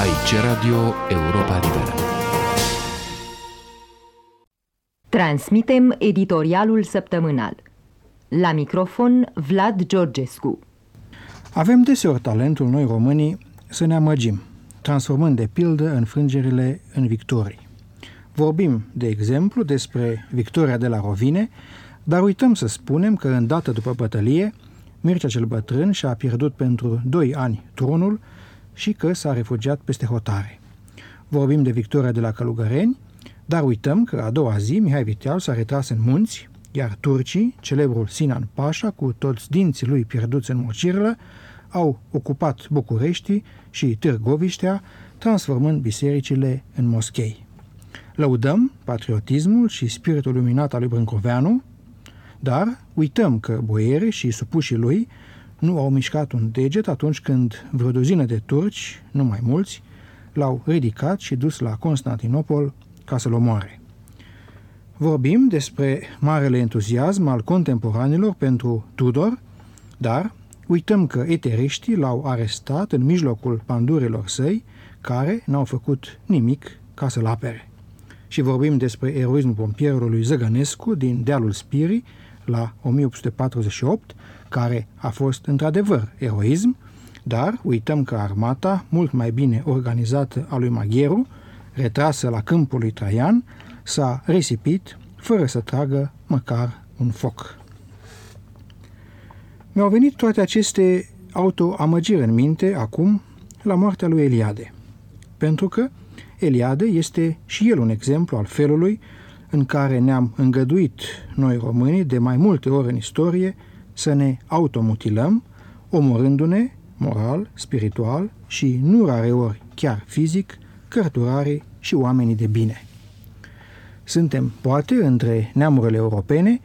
Aici Radio Europa Liberă. Transmitem editorialul săptămânal. La microfon Vlad Georgescu. Avem deseori talentul noi românii să ne amăgim, transformând de pildă înfrângerile în victorii. Vorbim, de exemplu, despre victoria de la Rovine, dar uităm să spunem că, îndată după bătălie, Mircea cel Bătrân și-a pierdut pentru doi ani tronul și că s-a refugiat peste hotare. Vorbim de victoria de la Călugăreni, dar uităm că a doua zi Mihai Viteal s-a retras în munți, iar turcii, celebrul Sinan Pașa, cu toți dinții lui pierduți în mocirlă, au ocupat București și Târgoviștea, transformând bisericile în moschei. Lăudăm patriotismul și spiritul luminat al lui Brâncoveanu, dar uităm că boierii și supușii lui nu au mișcat un deget atunci când vreo duzină de turci, nu mai mulți, l-au ridicat și dus la Constantinopol ca să-l omoare. Vorbim despre marele entuziasm al contemporanilor pentru Tudor, dar uităm că eteriștii l-au arestat în mijlocul pandurilor săi, care n-au făcut nimic ca să-l apere. Și vorbim despre eroismul pompierului Zăgănescu din Dealul Spirii la 1848, care a fost într-adevăr eroism, dar uităm că armata, mult mai bine organizată a lui Magheru, retrasă la câmpul lui Traian, s-a risipit fără să tragă măcar un foc. Mi-au venit toate aceste autoamăgiri în minte acum la moartea lui Eliade, pentru că Eliade este și el un exemplu al felului în care ne-am îngăduit noi românii de mai multe ori în istorie să ne automutilăm, omorându-ne moral, spiritual și nu rare ori chiar fizic, cărturarii și oamenii de bine. Suntem, poate, între neamurile europene,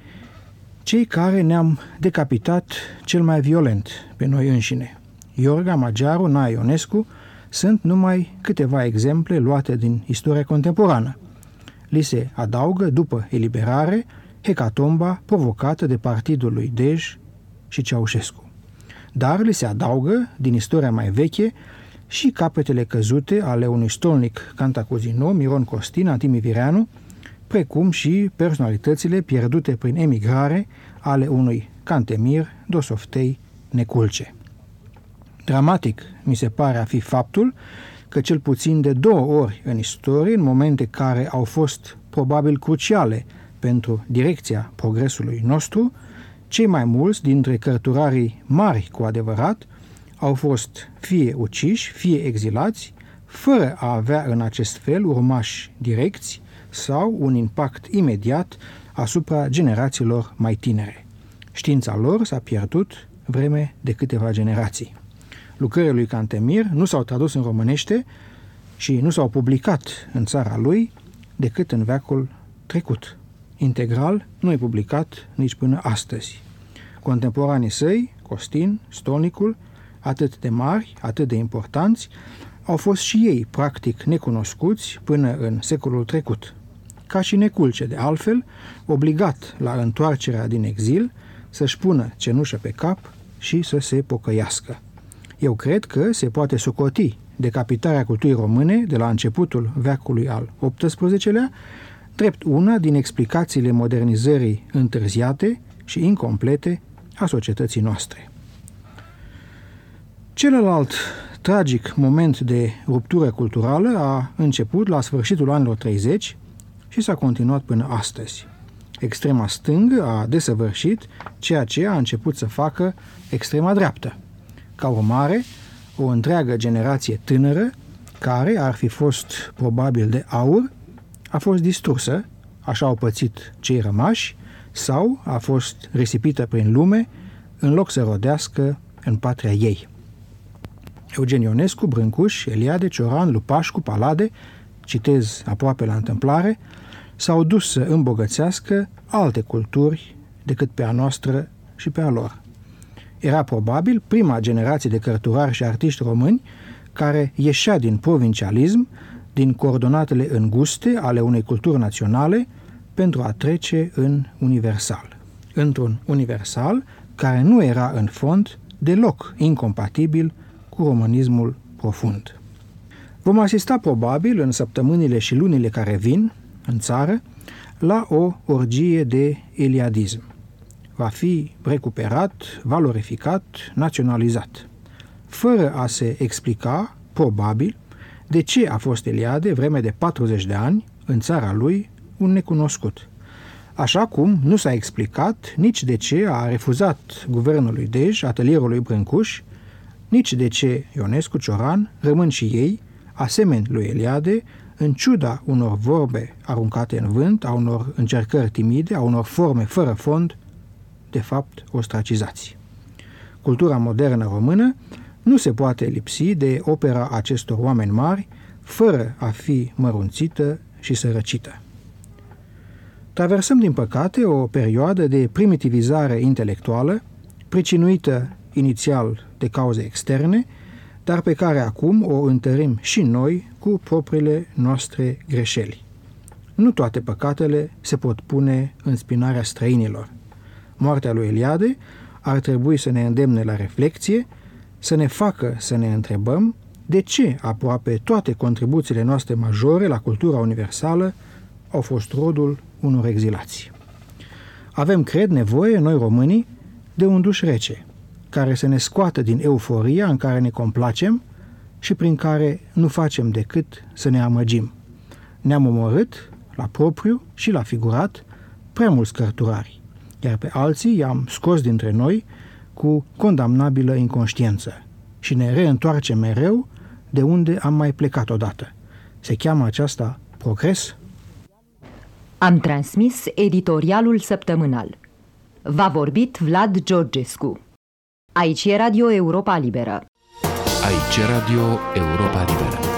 cei care ne-am decapitat cel mai violent pe noi înșine. Iorga, Magiaru, Nae Ionescu sunt numai câteva exemple luate din istoria contemporană. Li se adaugă, după eliberare, hecatomba provocată de partidul lui Dej și Ceaușescu. Dar li se adaugă, din istoria mai veche, și capetele căzute ale unui stolnic cantacuzino, Miron Costin, Antimi Vireanu, precum și personalitățile pierdute prin emigrare ale unui Cantemir, Dosoftei, Neculce. Dramatic mi se pare a fi faptul că cel puțin de două ori în istorie, în momente care au fost probabil cruciale pentru direcția progresului nostru, cei mai mulți dintre cărturarii mari cu adevărat au fost fie uciși, fie exilați, fără a avea în acest fel urmași direcți sau un impact imediat asupra generațiilor mai tinere. Știința lor s-a pierdut vreme de câteva generații. Lucrările lui Cantemir nu s-au tradus în românește și nu s-au publicat în țara lui decât în veacul trecut. Integral nu e publicat nici până astăzi. Contemporanii săi, Costin, Stolnicul, atât de mari, atât de importanți, au fost și ei practic necunoscuți până în secolul trecut. Ca și Neculce, de altfel, obligat la întoarcerea din exil să-și pună cenușă pe cap și să se pocăiască. Eu cred că se poate socoti decapitarea culturii române de la începutul veacului al XVIII-lea, drept una din explicațiile modernizării întârziate și incomplete a societății noastre. Celălalt tragic moment de ruptură culturală a început la sfârșitul anilor 30 și s-a continuat până astăzi. Extrema stângă a desăvârșit ceea ce a început să facă extrema dreaptă. Ca urmare, o întreagă generație tânără, care ar fi fost probabil de aur, a fost distrusă, așa au pățit cei rămași, sau a fost risipită prin lume, în loc să rodească în patria ei. Eugen Ionescu, Brâncuș, Eliade, Cioran, Lupașcu, Palade, citez aproape la întâmplare, s-au dus să îmbogățească alte culturi decât pe a noastră și pe a lor. Era probabil prima generație de cărturari și artiști români care ieșea din provincialism, din coordonatele înguste ale unei culturi naționale, pentru a trece în universal. Într-un universal care nu era în fond deloc incompatibil cu românismul profund. Vom asista probabil în săptămânile și lunile care vin, în țară, la o orgie de eliadism. Va fi recuperat, valorificat, naționalizat, fără a se explica, probabil, de ce a fost Eliade vreme de 40 de ani în țara lui un necunoscut. Așa cum nu s-a explicat nici de ce a refuzat guvernul lui Dej atelierul lui Brâncuș, nici de ce Ionescu Cioran rămân și ei, asemeni lui Eliade, în ciuda unor vorbe aruncate în vânt, a unor încercări timide, a unor forme fără fond, de fapt ostracizați. Cultura modernă română nu se poate lipsi de opera acestor oameni mari, fără a fi mărunțită și sărăcită. Traversăm, din păcate, o perioadă de primitivizare intelectuală, pricinuită inițial de cauze externe, dar pe care acum o întărim și noi cu propriile noastre greșeli. Nu toate păcatele se pot pune în spinarea străinilor. Moartea lui Eliade ar trebui să ne îndemne la reflexie, să ne facă să ne întrebăm de ce aproape toate contribuțiile noastre majore la cultura universală au fost rodul unor exilați. Avem, cred, nevoie, noi românii, de un duș rece, care să ne scoată din euforia în care ne complacem și prin care nu facem decât să ne amăgim. Ne-am omorât, la propriu și la figurat, prea mulți cărturari, iar pe alții i-am scos dintre noi cu condamnabilă inconștiență și ne reîntoarcem mereu de unde am mai plecat odată. Se cheamă aceasta progres? Am transmis editorialul săptămânal. V-a vorbit Vlad Georgescu. Aici e Radio Europa Liberă. Aici Radio Europa Liberă.